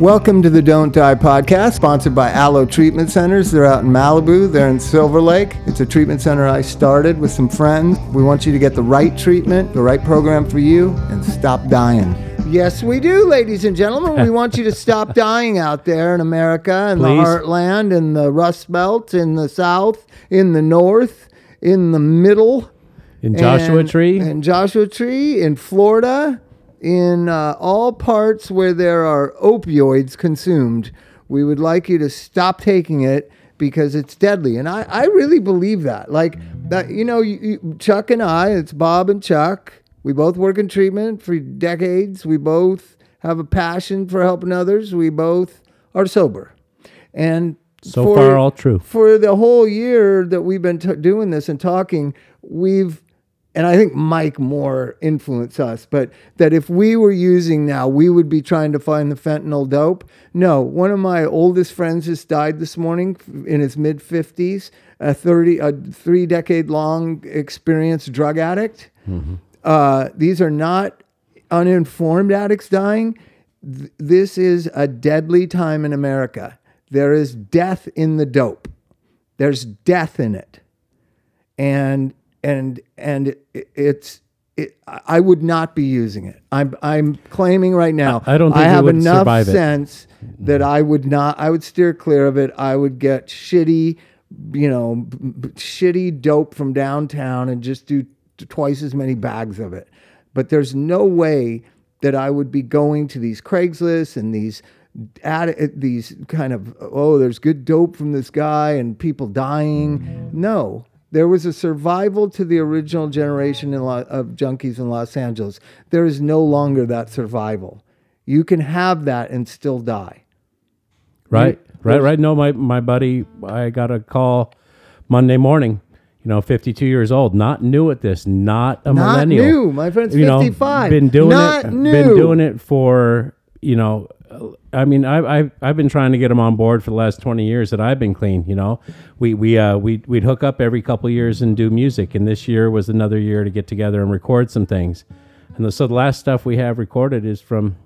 Welcome to the Don't Die podcast, sponsored by Alo Treatment Centers. They're out in Malibu, they're in Silver Lake. It's a treatment center I started with some friends. We want you to get the right treatment, the right program for you, and stop dying. Yes, we do, ladies and gentlemen. We want you to stop dying out there in America, in the Please. heartland, in the Rust Belt, in the South, in the North, in the middle. In Joshua and- Tree? In Joshua Tree, in Florida, in uh, all parts where there are opioids consumed. We would like you to stop taking it because it's deadly. And I, I really believe that. Like, that, you know, you, you, Chuck and I, it's Bob and Chuck. We both work in treatment for decades. We both have a passion for helping others. We both are sober. And So far, all true. for the whole year that we've been t- doing this and talking, we've, and I think Mike more influenced us, but that if we were using now, we would be trying to find the fentanyl dope. No, one of my oldest friends just died this morning in his mid 50s, a 30, a three decade long experienced drug addict. Uh, these are not uninformed addicts dying. Th- This is a deadly time in America. There is death in the dope. There's death in it, and and and it, it's. It, I would not be using it. I'm I'm claiming right now. I- don't think I have enough survive it. sense that I would not. I would steer clear of it. I would get shitty, you know, b- b- shitty dope from downtown and just do t- twice as many bags of it. But there's no way that I would be going to these Craigslist and these ad, these kind of oh, there's good dope from this guy and people dying. No, there was a survival to the original generation in Lo- of junkies in Los Angeles. There is no longer that survival. You can have that and still die. Right, mm. right, right. No, my my buddy, I got a call Monday morning. You know, 52 years old, not new at this, not a Not millennial. Not new. My friend's You know, 55. Been doing Not it. new. Been doing it for you know. I mean, I, I've I've been trying to get him on board for the last 20 years that I've been clean. You know, we we uh we we'd hook up every couple years and do music, and this year was another year to get together and record some things. And the, so the last stuff we have recorded is from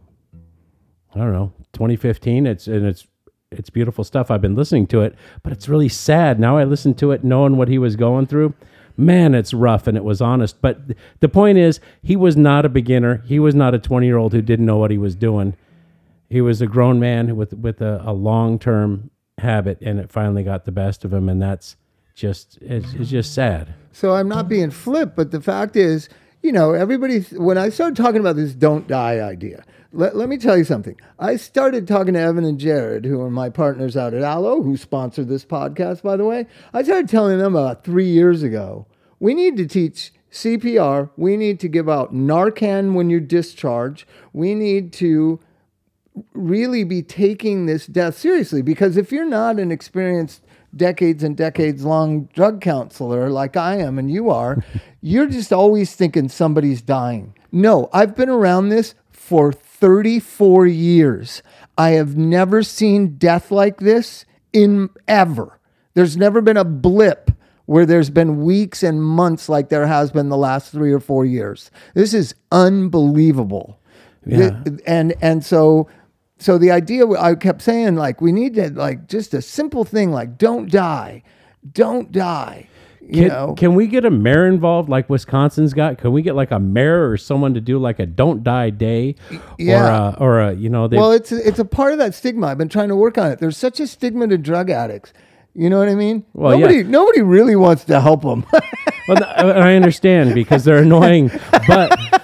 I don't know, 2015. It's and it's it's beautiful stuff. I've been listening to it, but it's really sad. Now I listen to it knowing what he was going through. Man, it's rough and it was honest. But th- the point is, he was not a beginner. He was not a 20 year old who didn't know what he was doing. He was a grown man with with a, a long term habit, and it finally got the best of him. And that's just it's, it's just sad. So I'm not being flip, but the fact is, you know, everybody, when I started talking about this don't die idea, let, let me tell you something. I started talking to Evan and Jared, who are my partners out at Alo, who sponsored this podcast, by the way. I started telling them about three years ago, we need to teach CPR. We need to give out Narcan when you discharge. We need to really be taking this death seriously because if you're not an experienced decades and decades long drug counselor like I am and you are, you're just always thinking somebody's dying. No, I've been around this for 34 years. I have never seen death like this in ever. There's never been a blip where there's been weeks and months like there has been the last 3 or 4 years. This is unbelievable. Yeah. And and so so the idea I kept saying like we need to like just a simple thing like don't die, don't die. You Can, know, can we get a mayor involved like Wisconsin's got? Can we get like a mayor or someone to do like a don't die day? Yeah. Or a, or a you know, they, well, it's it's a part of that stigma. I've been trying to work on it. There's such a stigma to drug addicts. You know what I mean? Well, yeah. nobody nobody really wants to help them. well, I understand because they're annoying, but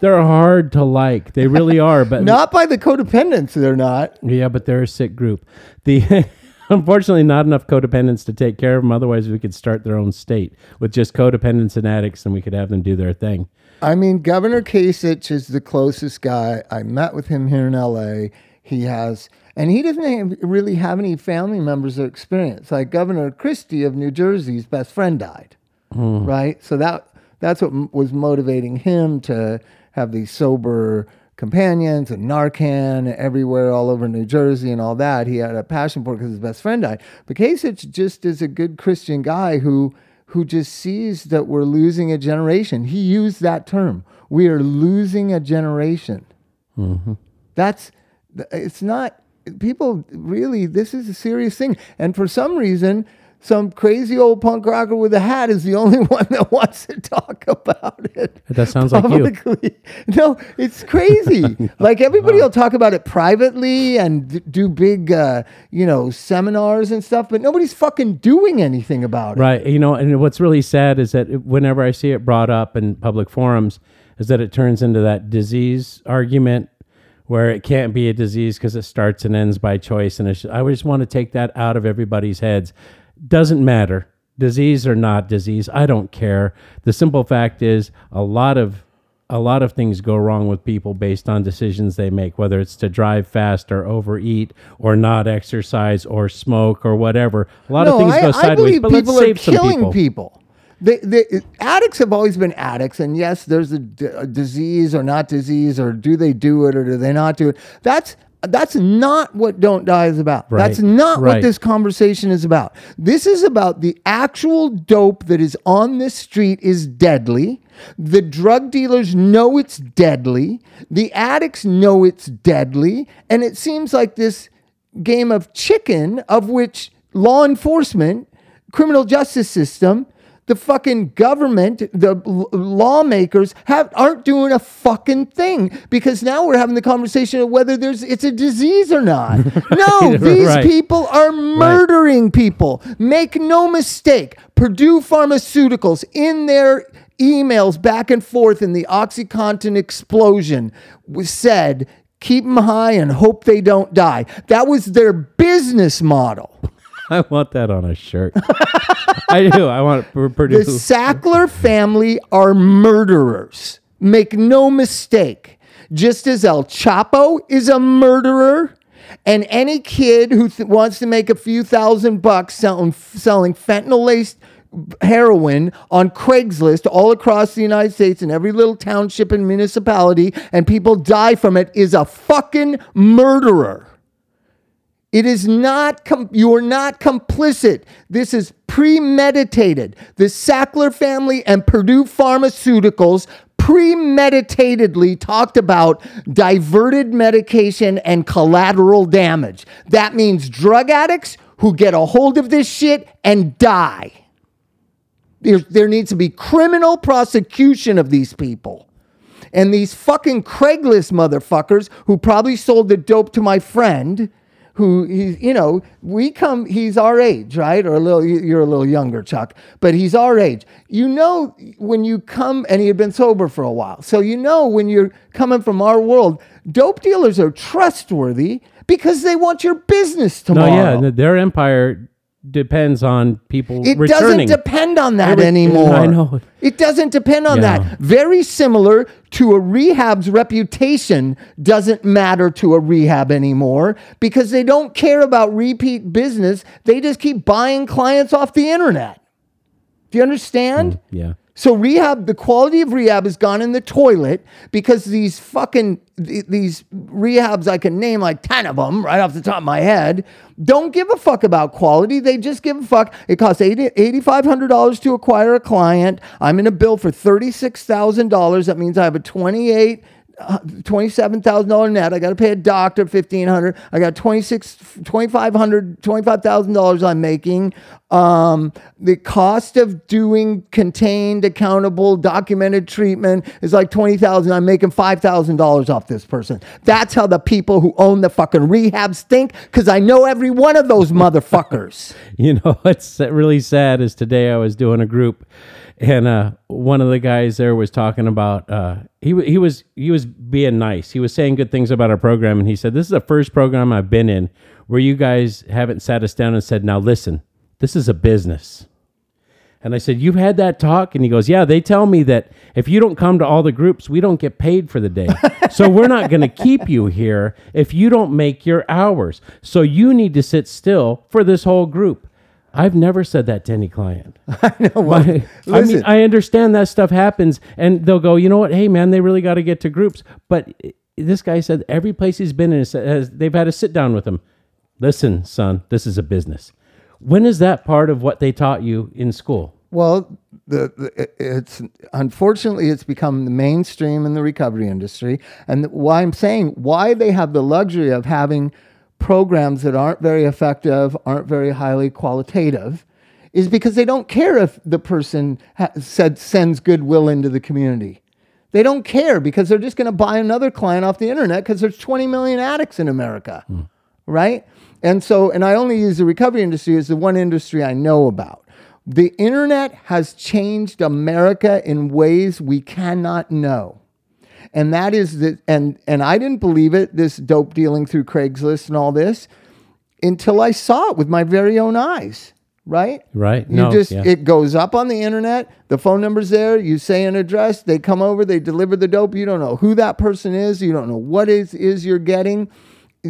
they're hard to like. They really are. But not by the codependents. They're not. yeah, but they're a sick group. The unfortunately not enough codependents to take care of them. Otherwise, we could start their own state with just codependents and addicts, and we could have them do their thing. I mean, Governor Kasich is the closest guy. I met with him here in LA. He has, and he doesn't have- really have any family members or experience. Like Governor Christie of New Jersey's best friend died, hmm. right? So that that's what m- was motivating him to have these sober companions and Narcan everywhere all over New Jersey and all that. He had a passion for it because his best friend died. But Kasich just is a good Christian guy who who just sees that we're losing a generation. He used that term. We are losing a generation. Mm-hmm. That's it's not people really, this is a serious thing. And for some reason, some crazy old punk rocker with a hat is the only one that wants to talk about it. That sounds like you. No, it's crazy. like everybody will talk about it privately and d- do big, uh, you know, seminars and stuff, but nobody's fucking doing anything about it. Right. You know, and what's really sad is that it- whenever I see it brought up in public forums, is that it turns into that disease argument where it can't be a disease because it starts and ends by choice. And it's, I just want to take that out of everybody's heads. Doesn't matter. Disease or not disease, I don't care. The simple fact is a lot of a lot of things go wrong with people based on decisions they make, whether it's to drive fast or overeat or not exercise or smoke or whatever. A lot of things I, go I sideways, believe but let's people are killing people. people. They, they, addicts have always been addicts, and yes, there's a, d- a disease or not disease, or do they do it or do they not do it? That's that's not what Don't Die is about. Right, That's not what this conversation is about. This is about the actual dope that is on this street is deadly. The drug dealers know it's deadly. The addicts know it's deadly, and it seems like this game of chicken of which law enforcement criminal justice system, the fucking government, the l- lawmakers have aren't doing a fucking thing because now we're having the conversation of whether there's it's a disease or not. No, these Right. people are murdering people. Make no mistake, Purdue Pharmaceuticals in their emails back and forth in the OxyContin explosion said keep them high and hope they don't die. That was their business model. I want that on a shirt. I do. I want it Purdue. The Sackler family are murderers. Make no mistake. Just as El Chapo is a murderer, and any kid who th- wants to make a few thousand bucks selling, selling fentanyl laced heroin on Craigslist all across the United States in every little township and municipality, and people die from it, is a fucking murderer. It is not, com- you are not complicit. This is premeditated. The Sackler family and Purdue Pharmaceuticals premeditatedly talked about diverted medication and collateral damage. That means drug addicts who get a hold of this shit and die. There, there needs to be criminal prosecution of these people. And these fucking Craigslist motherfuckers who probably sold the dope to my friend, who he's, you know, we come, he's our age, right? Or a little, you're a little younger, Chuck, but he's our age. You know, when you come, and he had been sober for a while. So you know, when you're coming from our world, dope dealers are trustworthy because they want your business no, tomorrow. yeah, their empire depends on people It returning. doesn't depend on that Every- anymore. I know. It doesn't depend on Yeah. that. Very similar to a rehab's reputation doesn't matter to a rehab anymore because they don't care about repeat business. They just keep buying clients off the internet. Do you understand? Mm, yeah. So rehab, the quality of rehab has gone in the toilet because these fucking th- these rehabs I can name like ten of them right off the top of my head don't give a fuck about quality. They just give a fuck. It costs eighty five hundred dollars to acquire a client. I'm in a bill for thirty six thousand dollars. That means I have a twenty eight. $27,000 net. I got to pay a doctor 1500 I got 26 $2,500, $25,000 I'm making. Um, the cost of doing contained, accountable, documented treatment is like 20000 I'm making $5,000 off this person. That's how the people who own the fucking rehabs think because I know every one of those motherfuckers. You know what's really sad is today I was doing a group, and uh, one of the guys there was talking about uh, he he was he was being nice. He was saying good things about our program, and he said, "This is the first program I've been in where you guys haven't sat us down and said, now listen, this is a business." And I said, You've had that talk? And he goes, Yeah, they tell me that if you don't come to all the groups, we don't get paid for the day. so we're not going to keep you here if you don't make your hours. So you need to sit still for this whole group. I've never said that to any client. I know. I mean. I understand that stuff happens, and they'll go, you know what? Hey, man, they really got to get to groups. But eh, this guy said every place he's been in, has, they've had to sit down with him. Listen, son, this is a business. When is that part of what they taught you in school? Well, the, the it's unfortunately it's become the mainstream in the recovery industry, and why I'm saying why they have the luxury of having programs that aren't very effective, aren't very highly qualitative, is because they don't care if the person ha- said sends goodwill into the community. They don't care because they're just going to buy another client off the internet because there's 20 million addicts in America, hmm. right? And so, and I only use the recovery industry as the one industry I know about. The internet has changed America in ways we cannot know and that is that and and I didn't believe it this dope dealing through Craigslist and all this until I saw it with my very own eyes right Right. you No, just yeah. it goes up on the internet the phone number's there you say an address they come over they deliver the dope you don't know who that person is you don't know what is is you're getting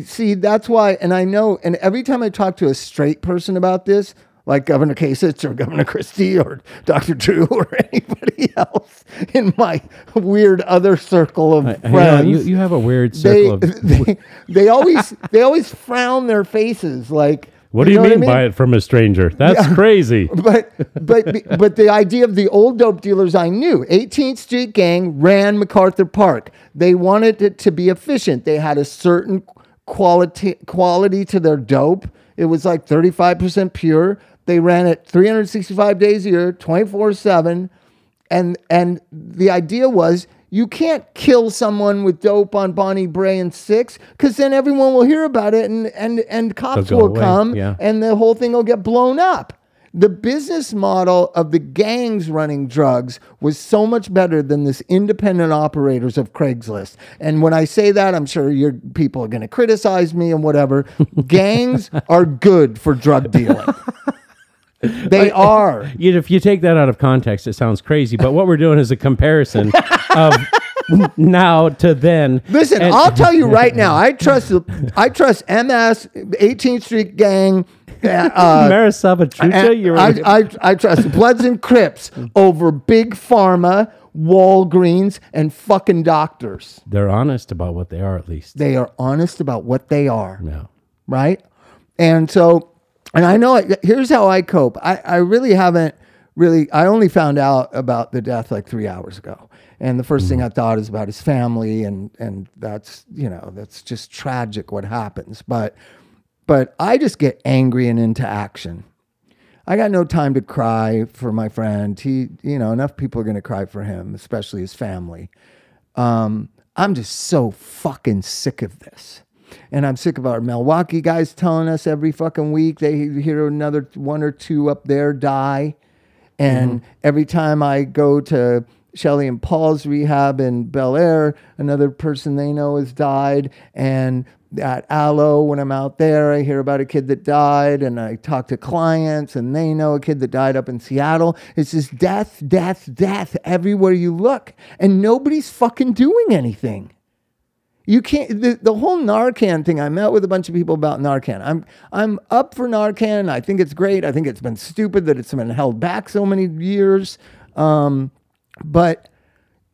see that's why and I know and every time I talk to a straight person about this like Governor Kasich or Governor Christie or Dr. Drew or anybody else in my weird other circle of know, friends you, you have a weird they, circle of. they they always they always frown their faces like What do you, know mean, I by it from a stranger? That's crazy. but but but the idea of the old dope dealers I knew, 18th Street Gang ran MacArthur Park. They wanted it to be efficient. They had a certain quality quality to their dope. It was like 35% pure. They ran it 365 days a year, 24/7. And and the idea was you can't kill someone with dope on Bonnie Brae and Six because then everyone will hear about it and and and cops will away, come yeah. and the whole thing will get blown up. The business model of the gangs running drugs was so much better than this independent operators of Craigslist. And when I say that, I'm sure your people are going to criticize me and whatever. gangs are good for drug dealing. They are. If you take that out of context, it sounds crazy. But what we're doing is a comparison of now to then. Listen, And- I'll tell you right now. I trust. I trust MS, 18th Street Gang. Uh, Mara Salvatrucha, and you were I, I, I trust Bloods and Crips over Big Pharma, Walgreens, and fucking doctors. they're honest about what they are, at least. They are honest about what they are, No. right? And so, and I know. it- Here's how I cope. I, I really haven't really. I only found out about the death like three hours ago, and the 1st thing I thought is about his family, and and that's you know that's just tragic what happens. But but I just get angry and into action. I got no time to cry for my friend. He, you know, enough people are going to cry for him, especially his family. Um, I'm just so fucking sick of this. And I'm sick of our Milwaukee guys telling us every fucking week they hear another one or two up there die. And every time I go to Shelly and Paul's rehab in Bel Air, another person they know has died. And at Alo, when I'm out there, I hear about a kid that died, and I talk to clients, and they know a kid that died up in Seattle. It's just death, death, death everywhere you look, and nobody's fucking doing anything. You can't the, the whole Narcan thing. I met with a bunch of people about Narcan. I'm I'm up for Narcan. I think it's great. I think it's been stupid that it's been held back so many years. Um, but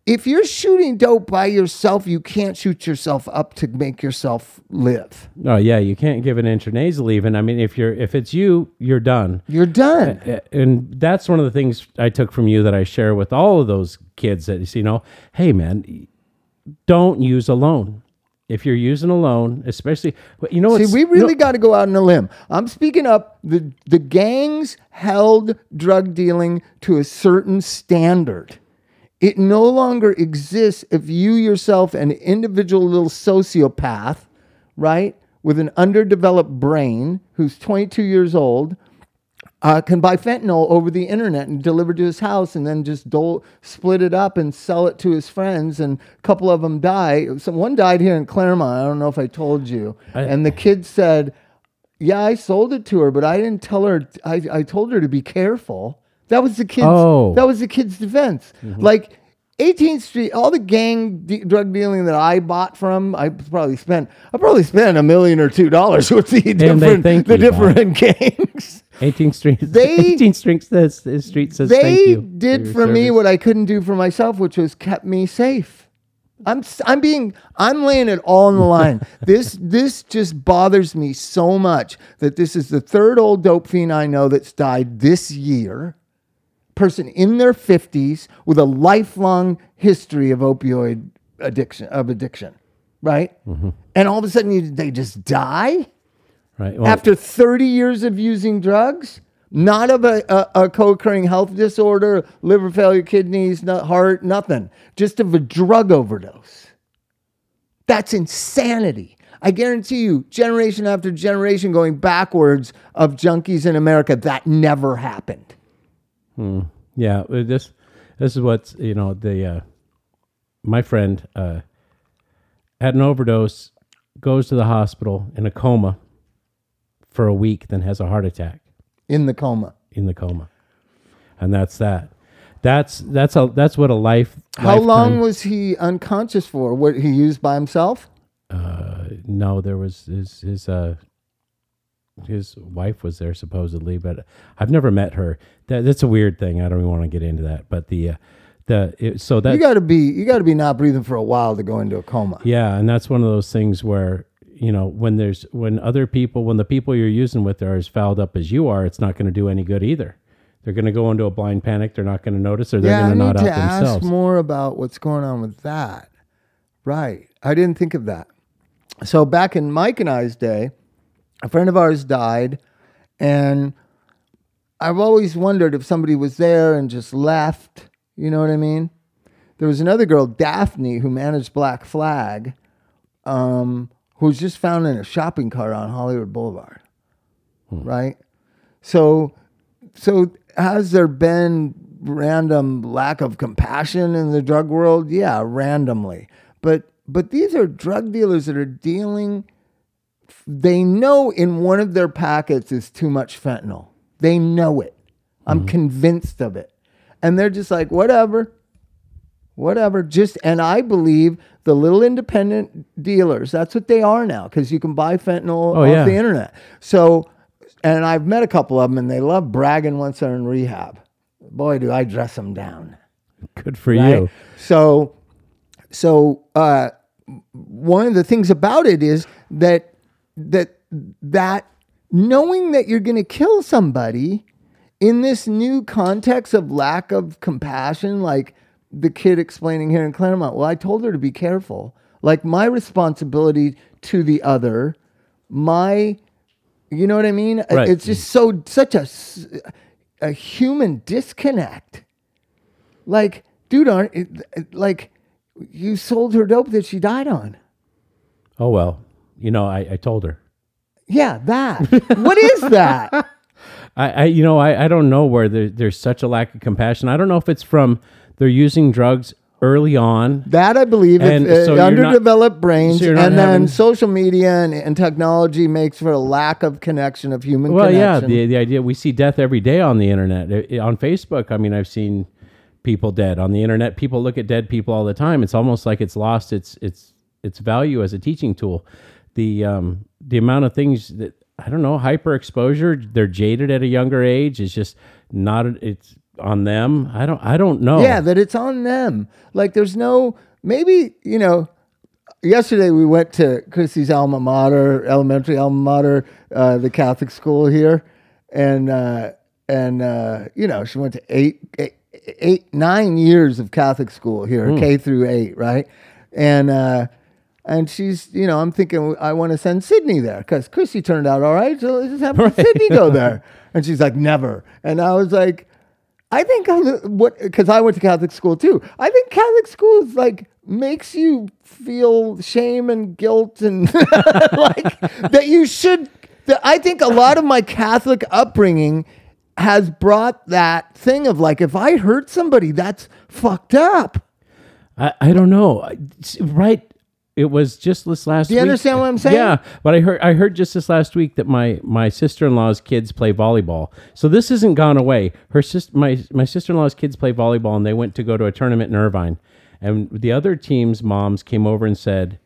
if you're shooting dope by yourself, you can't shoot yourself up to make yourself live. Oh yeah, you can't give an intranasal even. I mean, if you're if it's you, you're done. You're done. Uh, And that's one of the things I took from you that I share with all of those kids that you know, hey man, don't use alone. If you're using alone, especially, you know? See, we really got to go out on a limb. I'm speaking up. The the gangs held drug dealing to a certain standard. It no longer exists if you yourself, an individual little sociopath, right, with an underdeveloped brain, who's 22 years old, uh, can buy fentanyl over the internet and deliver to his house and then just dole, split it up and sell it to his friends. And a couple of them die. Some, one died here in Claremont. I don't know if I told you. and the kid said, Yeah, I sold it to her, but I didn't tell her. I, I told her to be careful. That was the kid's. Oh. That was the kid's defense. Mm-hmm. Like 18th Street, all the gang de- drug dealing that I bought from, I probably spent. I probably spent a million or two dollars with the different, thank the different gangs. 18th Street. They- 18th Street says the street says thank they you. did your for me what I couldn't do for myself, which was kept me safe. I'm I'm being I'm laying it all on the line. this this just bothers me so much that this is the third old dope fiend I know that's died this year. Person in their 50s with a lifelong history of opioid addiction of addiction, right? Mm-hmm. And all of a sudden you, they just die. Right. Well, after 30 years of using drugs, not of a, a, a co occurring health disorder, liver failure, kidneys, not heart, nothing, just of a drug overdose. That's insanity. I guarantee you, generation after generation going backwards of junkies in America, that never happened. Yeah, uh, this this is what's you know the uh, my friend uh, had an overdose, goes to the hospital in a coma for a week, then has a heart attack In the coma. in the coma, and that's that. That's that's a that's what a life. How long was he unconscious for? What he used by himself? Uh, no, there was his his uh his wife was there supposedly, but I've never met her. That, that's a weird thing. I don't even want to get into that. But the uh, the it, so that You got to be you got to be not breathing for a while to go into a coma. Yeah, and that's one of those things where you know when there's when other people when the people you're using with are as fouled up as you are, it's not going to do any good either. They're going to go into a blind panic. They're not going to notice, or they're yeah, going to not out ask themselves. more about what's going on with that. Right, I didn't think of that. So back in Mike and I's day, a friend of ours died, and I've always wondered if somebody was there and just left. You know what I mean? There was another girl, Daphne, who managed Black Flag, um, who was just found in a shopping cart on Hollywood Boulevard. Right? So, so has there been random lack of compassion in the drug world? Yeah, randomly. But but these are drug dealers that are dealing they know in one of their packets is too much fentanyl. They know it. I'm convinced of it. And they're just like, whatever, whatever. Just, and I believe the little independent dealers, that's what they are now, because you can buy fentanyl Oh, off yeah. the internet. So, and I've met a couple of them and they love bragging once they're in rehab. Boy, do I dress them down. Good for Right? you. So, so uh, one of the things about it is that that that knowing that you're going to kill somebody in this new context of lack of compassion, like the kid explaining here in Claremont. Well, I told her to be careful. Like my responsibility to the other, my, you know what I mean? Uh, right. It's just so such a, a human disconnect. Like, dude, aren't like you sold her dope that she died on? Oh well, you know I, I told her. Yeah, that. what is that? I, I you know I, I don't know where there, there's such a lack of compassion. I don't know if it's from they're using drugs early on. That I believe And if, so uh, you're not- underdeveloped brains, so and you're then social media and, and technology makes for a lack of connection of human Well, yeah, the the idea we see death every day on the internet. I- I- on Facebook, I mean, I've seen people dead on the internet. People look at dead people all the time. It's almost like it's lost its its its value as a teaching tool. The um the amount of things that I don't know, hyper exposure, they're jaded at a younger age is just not it's on them. I don't I don't know. Yeah, that it's on them. Like there's no maybe, you know, yesterday we went to Chrissy's alma mater, elementary alma mater, uh, the Catholic school here. And uh, and uh, you know, she went to eight, eight, eight nine years of Catholic school here, K through eight, right? And uh and she's, you know, I'm thinking I want to send Sydney there because Chrissy turned out all right. So let's just have Sydney go there. And she's like, never. And I was like, I think li- what because I went to Catholic school too. I think Catholic school is like makes you feel shame and guilt and like that you should. That I think a lot of my Catholic upbringing has brought that thing of like if I hurt somebody, that's fucked up. I, I don't know. Right. It was just this last Do you week. understand what I'm saying? Yeah, but I heard I heard just this last week that my my sister-in-law's kids play volleyball. So this hasn't gone away. Her sister my my sister-in-law's kids play volleyball and they went to go to a tournament in Irvine. And the other team's moms came over and said,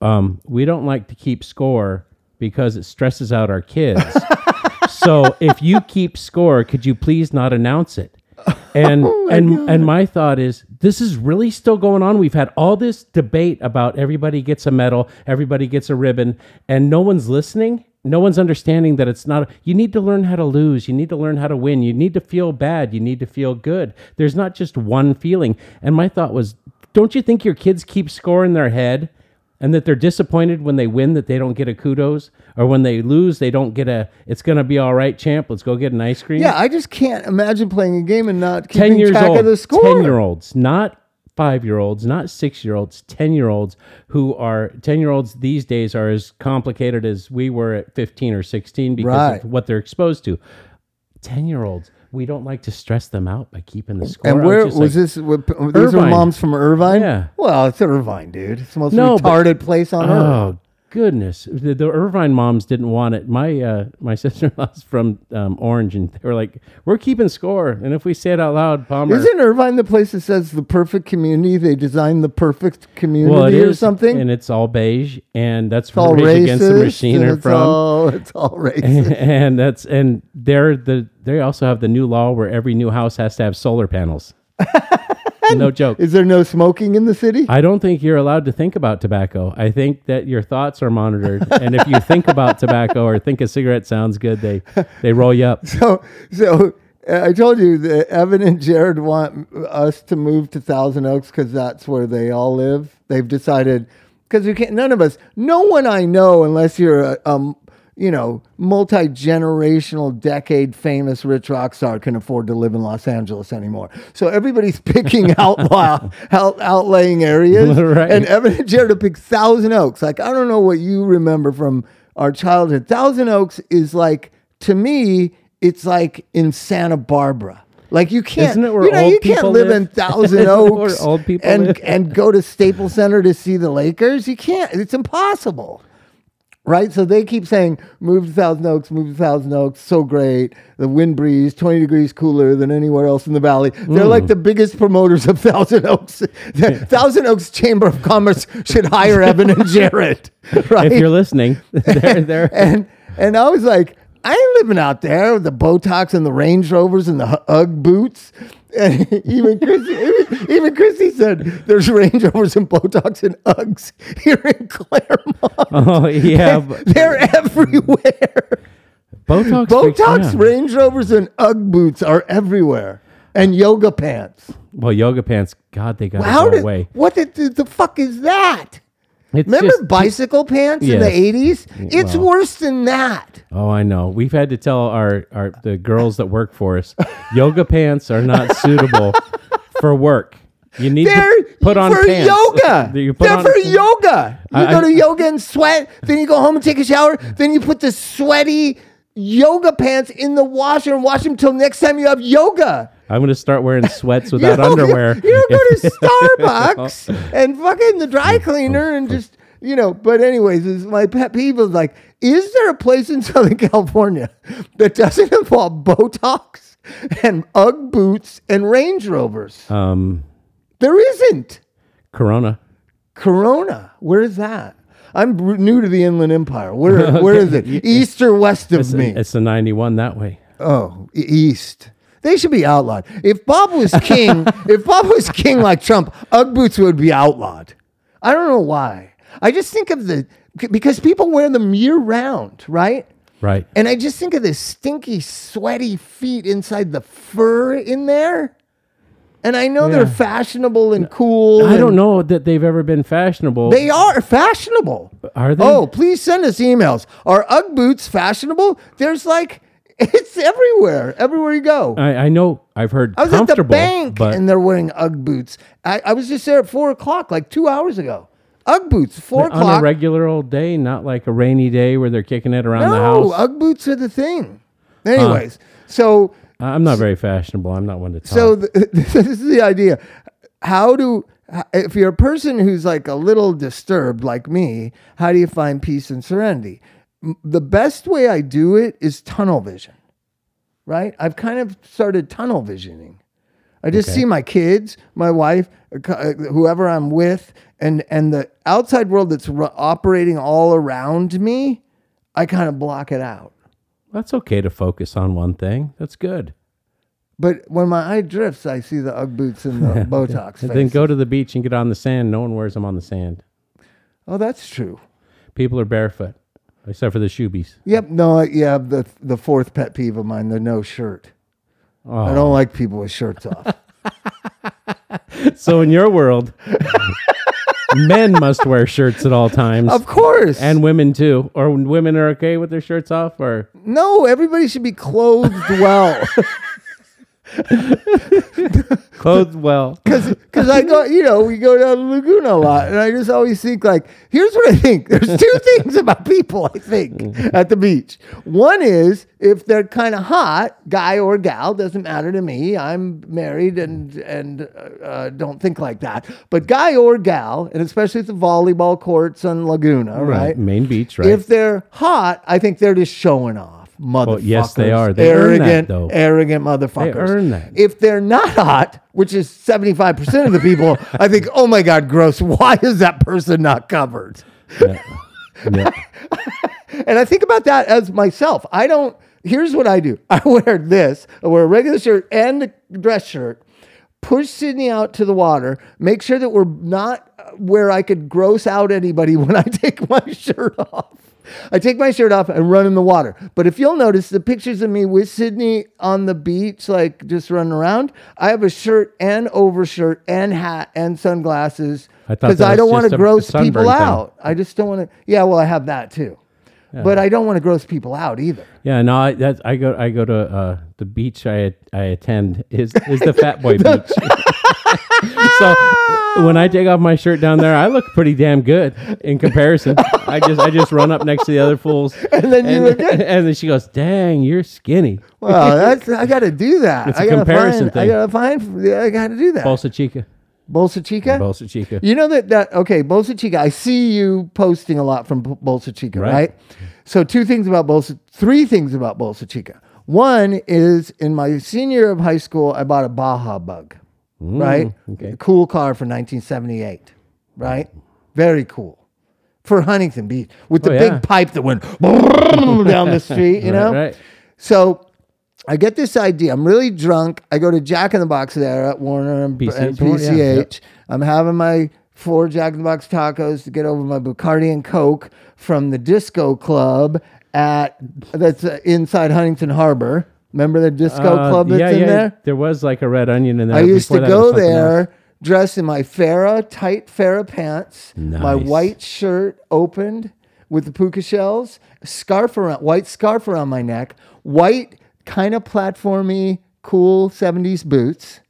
um, "We don't like to keep score because it stresses out our kids. so if you keep score, could you please not announce it?" Oh and and and my thought is this is really still going on. We've had all this debate about everybody gets a medal, everybody gets a ribbon, and no one's listening. No one's understanding that it's not. You need to learn how to lose. You need to learn how to win. You need to feel bad. You need to feel good. There's not just one feeling. And my thought was, don't you think your kids keep score in their head? And that they're disappointed when they win that they don't get a kudos, or when they lose they don't get a "It's gonna be all right, champ. Let's go get an ice cream." Yeah, I just can't imagine playing a game and not ten keeping years track old, of the score. ten year olds, not five year olds, not six year olds, ten year olds who are ten year olds these days are as complicated as we were at fifteen or sixteen because Right. of what they're exposed to. Ten year olds, we don't like to stress them out by keeping the score. And was where was like, this? What, these are moms from Irvine. Yeah. Well, it's Irvine, dude. It's the most No, but- retarded place on oh, earth. Oh goodness, the, the Irvine moms didn't want it. My uh, my sister in law's from um, Orange, and they were like, "We're keeping score, and if we say it out loud, Palmer." Isn't Irvine the place that says the perfect community? They designed the perfect community well, or is something. and it's all beige, and that's it's all Rage Against the. Machine and are from. All, it's all racist. and that's and they're the they also have the new law where every new house has to have solar panels. no joke. Is there no smoking in the city? I don't think you're allowed to think about tobacco. I think that your thoughts are monitored, and if you think about tobacco or think a cigarette sounds good, they they roll you up. So, so uh, I told you that Evan and Jared want us to move to Thousand Oaks because that's where they all live. They've decided because we can't. None of us, no one I know, unless you're a, um, you know, multi generational, decade famous rich rock star, can afford to live in Los Angeles anymore. So everybody's picking outlaw, out, outlaying areas, Right. and Evan and Jared have picked Thousand Oaks. Like I don't know what you remember from our childhood. Thousand Oaks is like to me, it's like in Santa Barbara. Like you can't, Isn't it where you know, old you can't live live? in Thousand Oaks old and live? and go to Staples Center to see the Lakers. You can't. It's impossible. Right, so they keep saying, "Move to Thousand Oaks, move to Thousand Oaks." So great, the wind breeze, twenty degrees cooler than anywhere else in the valley. They're Mm. like the biggest promoters of Thousand Oaks. The Thousand Oaks Chamber of Commerce should hire Evan and Jared. Right, If you're listening, they're, they're, and and I was like, I ain't living out there with the Botox and the Range Rovers and the UGG boots. And even Christy, even, even Christy said there's Range Rovers and Botox and Uggs here in Claremont. oh yeah, but They're everywhere. Botox. Botox, yeah. Range Rovers, and UGG boots are everywhere. And yoga pants. Well, yoga pants. God, they got to How go did? away. What the, the fuck is that? It's Remember just- bicycle pants in the Yes. eighties? It's well. worse than that. Oh, I know. We've had to tell our, our the girls that work for us, yoga pants are not suitable for work. You need They're to put on for pants. yoga. You put They're on- for yoga. You I- go I- to yoga and sweat, then you go home and take a shower, then you put the sweaty yoga pants in the washer and wash them till next time you have yoga. I'm going to start wearing sweats You without don't- underwear. You don't go to Starbucks and fucking the dry cleaner and just you know. But anyways, is my pet peeve is like, is there a place in Southern California that doesn't involve Botox and UGG boots and Range Rovers? um, There isn't. Corona. Corona. Where is that? I'm new to the Inland Empire. Where where is it? East or west of It's, me? it's the 91 that way. oh, east. They should be outlawed. If Bob was king, if Bob was king like Trump, UGG boots would be outlawed. I don't know why. I just think of the because people wear them year round, right? Right. And I just think of the stinky, sweaty feet inside the fur in there. And I know they're fashionable and cool. I don't know that they've ever been fashionable. They are fashionable. Are they? Oh, please send us emails. Are UGG boots fashionable? There's like it's everywhere. Everywhere you go. I, I know. I've heard I was at the bank but and they're wearing UGG boots. I, I was just there at four o'clock, like two hours ago. UGG boots, four o'clock. on a regular old day, not like a rainy day where they're kicking it around the house. no. UGG boots are the thing. Anyways, so I'm not very fashionable. I'm not one to talk. so th- this is the idea. How do if you're a person who's like a little disturbed like me, how do you find peace and serenity? The best way I do it is tunnel vision. Right? I've kind of started tunnel visioning. I just Okay. see my kids, my wife, uh, uh, whoever I'm with, and and the outside world that's ru- operating all around me. I kind of block it out. That's okay to focus on one thing. That's good. But when my eye drifts, I see the UGG boots and the Botox. And then go to the beach and get on the sand. No one wears them on the sand. Oh, that's true. People are barefoot, except for the shoebies. Yep. No. Yeah. The the fourth pet peeve of mine: the no shirt. Oh. I don't oh. like people with shirts off. So in your world, Men must wear shirts at all times. Of course. and women too. Or women are okay with their shirts off or no, everybody should be clothed well. clothed well. Because I go, you know, we go down to Laguna a lot, and I just always think like, here's what I think. There's two things about people I think at the beach. One is if they're kind of hot, guy or gal, doesn't matter to me. I'm married and and uh, uh, don't think like that. But guy or gal, and especially at the volleyball courts on Laguna, right? Main beach, right? If they're hot, I think they're just showing off. Motherfuckers. yes, they are. They earn that, arrogant, though. arrogant motherfuckers. earn that. If they're not hot, which is 75% of the people, I think, oh my God, gross. Why is that person not covered? yeah. Yeah. And I think about that as myself. I don't, here's what I do I wear this, I wear a regular shirt and a dress shirt, push Sydney out to the water, make sure that we're not uh, where I could gross out anybody when I take my shirt off. I take my shirt off and run in the water. But if you'll notice the pictures of me with Sydney on the beach, like just running around, I have a shirt and overshirt and hat and sunglasses because that I don't want to gross people thing. out. I just don't want to. Yeah, well, I have that too. But I don't want to gross people out either. Yeah, no, I that's I go I go to uh, the beach I I attend is is the Fat Boy Beach. so when I take off my shirt down there, I look pretty damn good in comparison. I just I just run up next to the other fools, And then you look good. and then she goes, "Dang, you're skinny." Well, that's I got to do that. It's a I gotta comparison find, I gotta find. I got to do that. Bolsa Chica, Bolsa Chica. Bolsa Chica. You know that that okay, Bolsa Chica. I see you posting a lot from Bolsa Chica, right? Right. So two things about Bolsa, three things about Bolsa Chica. One is in my senior year of high school, I bought a Baja Bug, right? okay. Cool car for 1978, right? Very cool for Huntington Beach with the Oh, big yeah. pipe that went down the street, you know. right. So I get this idea. I'm really drunk. I go to Jack in the Box there at Warner and, PCH, and Warner, yeah, PCH. I'm having my four Jack in the Box tacos to get over my Bacardi and Coke from the disco club at that's uh, inside Huntington Harbor. Remember the disco Uh, club that's yeah, in yeah. there? There was like a red onion in there. I used to that, it was go there else. dressed in my Farah, tight Farah pants, my white shirt opened with the puka shells, scarf around, white scarf around my neck, white kind of platformy, cool 70s boots.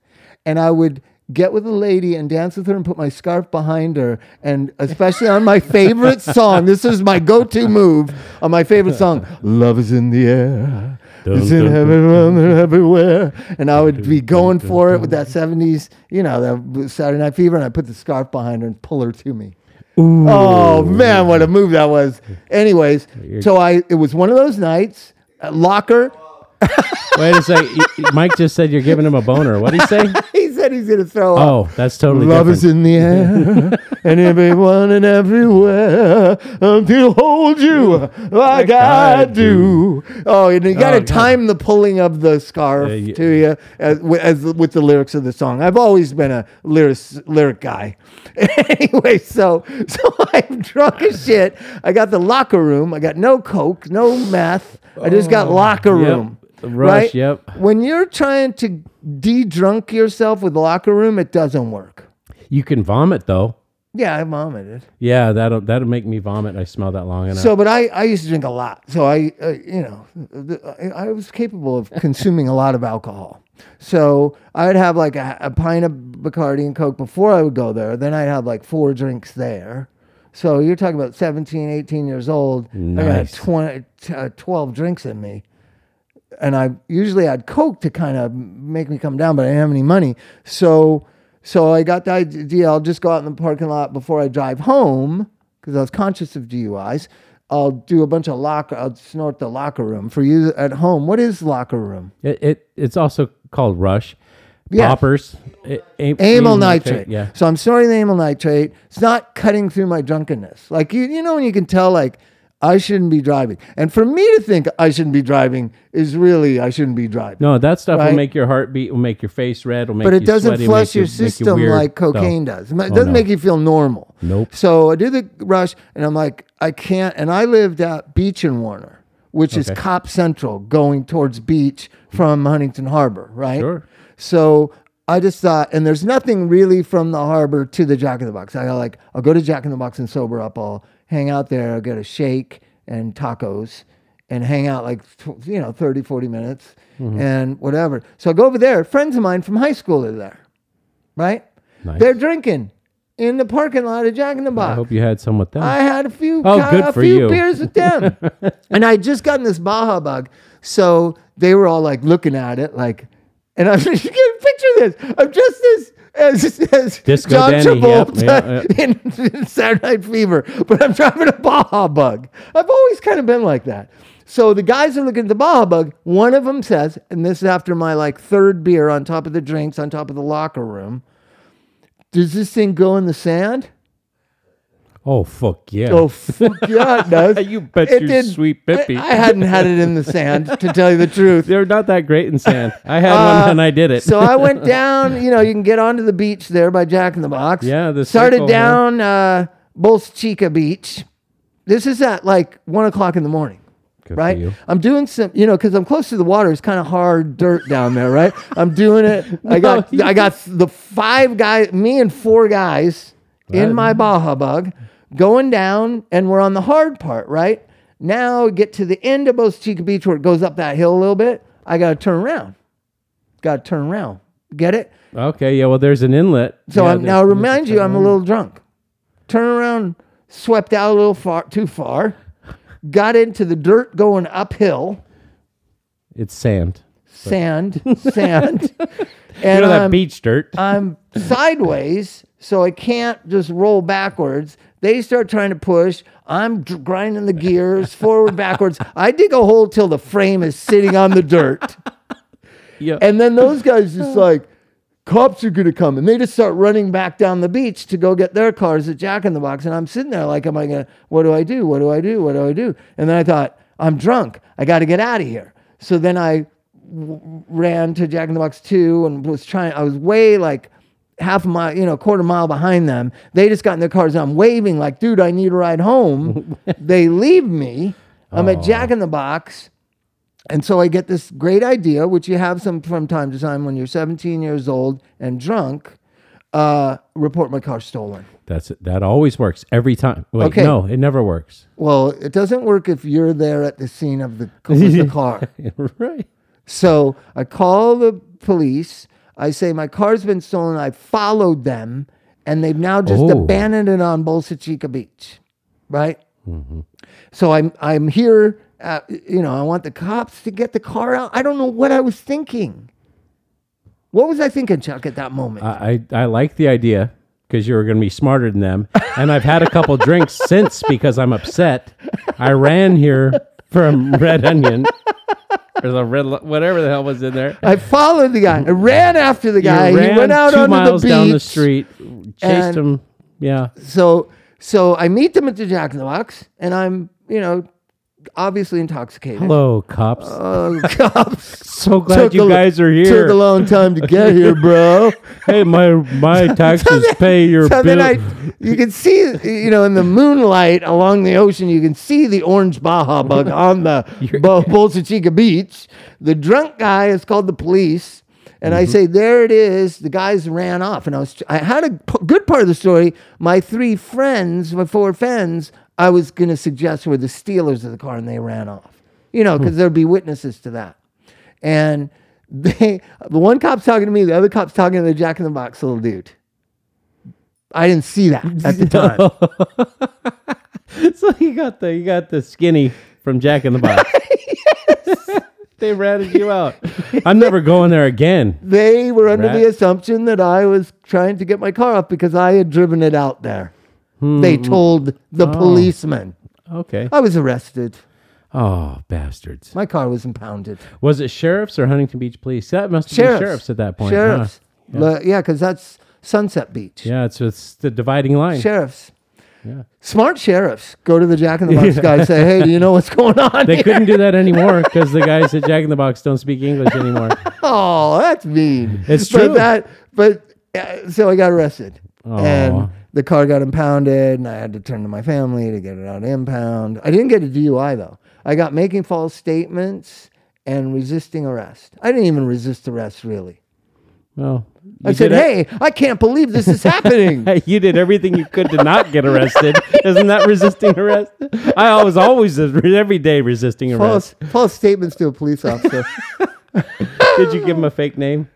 And I would get with a lady and dance with her and put my scarf behind her. And especially on my favorite song, this is my go to move on my favorite song, Love is in the Air. It's in heaven, everywhere. And I would be going for it with that 70s, you know, that Saturday Night Fever. And I put the scarf behind her and pull her to me. Oh, man, what a move that was. Anyways, so I, it was one of those nights, uh, locker. Wait a sec. y- y- Mike just said you're giving him a boner. What did he say? He said he's going to throw up. Oh, that's totally Love different. is in the air, and everyone and everywhere until hold you like I do. Oh, and you got to Oh, time the pulling of the scarf Yeah, you- to you as, as with the lyrics of the song. I've always been a lyric lyric guy. anyway, so so I'm drunk as shit. I got the locker room. I got no coke, no meth. I just got oh, locker room. yep. Rush, right? yep. When you're trying to de-drunk yourself with the locker room, it doesn't work. You can vomit though. Yeah, I vomited. Yeah, that'll that'll make me vomit. I smell that long enough. So, but I, I used to drink a lot. So I, uh, you know, I, I was capable of consuming a lot of alcohol. So I'd have like a, a pint of Bacardi and Coke before I would go there. Then I'd have like four drinks there. So you're talking about 17, 18 years old. I got Nice. 20, t- uh, 12 drinks in me. And I usually had Coke to kind of make me come down, but I didn't have any money. So, so I got the idea I'll just go out in the parking lot before I drive home because I was conscious of DUIs. I'll do a bunch of locker, I'll snort the locker room. For you at home, what is locker room? it, it it's also called rush. Yes. Poppers. A- a- amyl nitrate. Yeah. So I'm snorting the amyl nitrate. It's not cutting through my drunkenness. Like you, you know, when you can tell, like I shouldn't be driving, and for me to think I shouldn't be driving is really I shouldn't be driving. No, that stuff Right? will make your heart beat, will make your face red, will make but it you doesn't sweaty, flush your you system weird. like cocaine No. does. It oh, doesn't Oh, no. make you feel normal. Nope. So I do the rush, and I'm like, I can't. And I lived at Beach and Warner, which is Cop Central, going towards Beach from Huntington Harbor, right? Sure. So I just thought, and there's nothing really from the harbor to the Jack in the Box. I like, I'll go to Jack in the Box and sober up. I'll hang out there. Get a shake and tacos and hang out like, you know, 30, 40 minutes mm-hmm. and whatever. So I go over there. Friends of mine from high school are there, right? Nice. They're drinking in the parking lot of Jack in the Box. I hope you had some with them. I had a few, Oh, a good for few you. beers with them, and I just gotten this Baja bug, so they were all like looking at it, like, and I'm just picture this. I'm just as as, as Disco John Danny, yep, Travolta yeah, in, in Saturday Night Fever, but I'm driving a Baja bug. I've always kind of been like that. So the guys are looking at the Baja bug. One of them says, and this is after my like third beer on top of the drinks, on top of the locker room. Does this thing go in the sand? Oh fuck yeah! Oh, fuck yeah, it does. You bet It your did- sweet I. I hadn't had it in the sand, to tell you the truth. They're not that great in sand. I had Uh, one and I did it. So I went down, you know, you can get onto the beach there by Jack in the Box. Yeah, the Started circle, down uh, Bolsa Chica Beach. This is at like one o'clock in the morning. Good right? I'm doing some, you know, because I'm close to the water. It's kind of hard dirt down there, right? I'm doing it. I got, you- I got the five guys, me and four guys in my Baja Bug, going down, and we're on the hard part, right? Now get to the end of Bolsa Chica Beach where it goes up that hill a little bit. I got to turn around. Got to turn around. Get it? Okay, yeah. Well, there's an inlet. So yeah, I'm, now remind you, I'm a little drunk. Turn around, swept out a little far, too far. Got into the dirt going uphill. It's sand. sand, sand, You and know that I'm, beach dirt. I'm sideways, so I can't just roll backwards. They start trying to push. I'm grinding the gears forward, backwards. I dig a hole till the frame is sitting on the dirt, yeah. and then those guys just like. Cops are gonna come, and they just start running back down the beach to go get their cars at Jack in the Box. And I'm sitting there like, "Am I gonna? What do I do? What do I do? What do I do?" And then I thought, "I'm drunk. I got to get out of here." So then I ran to Jack in the Box 2 and was trying, I was way like half a mile, you know, quarter mile behind them. They just got in their cars. And I'm waving like, dude, I need a ride home. they leave me. I'm at Jack in the Box. And so I get this great idea, which you have some from time to time when you're 17 years old and drunk, uh, report my car stolen. That's it. That always works every time. Wait, Okay. no, it never works. Well, it doesn't work if you're there at the scene of the, with the car. right. So I call the police. I say my car's been stolen. I followed them, and they've now just Oh. abandoned it on Bolsa Chica Beach, right? Mm-hmm. So I'm I'm here. At, you know, I want the cops to get the car out. I don't know what I was thinking. What was I thinking, Chuck, at that moment? I, I, I like the idea because you were going to be smarter than them. And I've had a couple drinks since because I'm upset. I ran here from Red Onion. There's a red, whatever the hell was in there. I followed the guy. I ran after the guy. you ran he went out two onto miles the beach. down the street, chased and- him. Yeah. So so I meet them at the Jack in the Box, and I'm you know obviously intoxicated. Hello, cops. Oh, cops. so glad Took you a- guys are here. Took a long time to get here, bro. hey, my my taxes pay your so bill. then I, you can see, you know, in the moonlight along the ocean, you can see the orange Baja bug on the Bo- Bolsa Chica beach. The drunk guy is called the police. And Mm-hmm. I say, there it is. The guys ran off. And I was, I had a p- good part of the story. My three friends, my four friends, I was going to suggest were the stealers of the car and they ran off. You know, Hmm. because there'd be witnesses to that. And they, the one cop's talking to me, the other cop's talking to the Jack in the Box little dude. I didn't see that at the time. so you got the you got the skinny from Jack in the Box. they ratted you out. I'm never going there again. They were under the assumption that I was trying to get my car off because I had driven it out there. Hmm. They told the policeman. Okay. I was arrested. Oh, bastards. My car was impounded. Was it sheriffs or Huntington Beach Police? That must have Sheriffs. been sheriffs at that point. Sheriffs. Le- Yeah, because that's Sunset Beach. Yeah, it's it's the dividing line. Sheriffs. Yeah. Smart sheriffs go to the Jack in the Box guy and say, hey, do you know what's going on? They here?" couldn't do that anymore because the guys at Jack in the Box don't speak English anymore. Oh, that's mean. It's But true. that, but uh, so I got arrested, Aw. and the car got impounded, and I had to turn to my family to get it out of impound. I didn't get a DUI though. I got making false statements and resisting arrest. I didn't even resist arrest really. Well, I said, "Hey, I can't believe this is happening." you did everything you could to not get arrested. Isn't that resisting arrest? I was always every day resisting arrest. false, false statements to a police officer. Did you give him a fake name?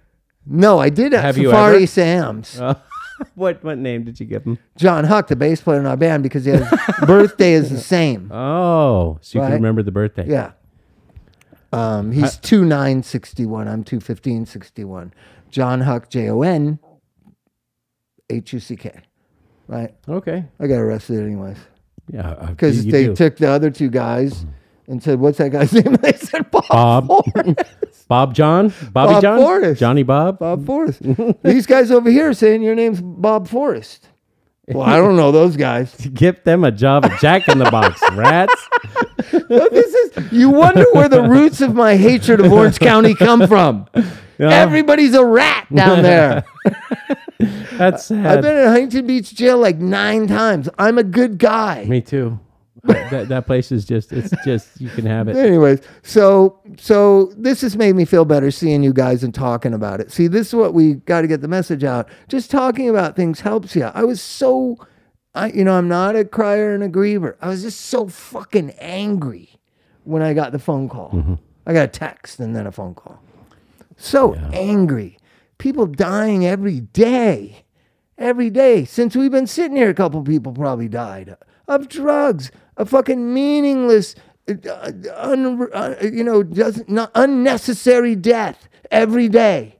no, I did Have you Safari ever? Sam's. Oh. What what name did you give him? John Huck, the bass player in our band, because his birthday is the same. Oh, so you Right. can remember the birthday. Yeah. Um, he's two nine sixty one. I'm two fifteen sixty one. John Huck, J O N H U C K. Right. Okay. I got arrested anyways Yeah. uh, because you they do. took the other two guys and said, "What's that guy's name?" And they said, "Bob." Bob. Bob John, Bobby Bob John, Forrest. Johnny Bob. Bob Forrest. These guys over here saying your name's Bob Forrest. Well, I don't know those guys. Give them a job at Jack in the Box, rats. this is you wonder where the roots of my hatred of Orange County come from. Everybody's a rat down there. That's sad. I've been in Huntington Beach jail like nine times. I'm a good guy. Me too. that that place is just it's just you can have it. Anyways, so so this has made me feel better seeing you guys and talking about it. See, this is what we got to get the message out. Just talking about things helps you. I was so, I you know, I'm not a crier and a griever. I was just so fucking angry when I got the phone call. Mm-hmm. I got a text and then a phone call. So angry. People dying every day. Every day. Since we've been sitting here, a couple people probably died of drugs, a fucking meaningless, uh, un, uh, you know, doesn't, unnecessary death every day.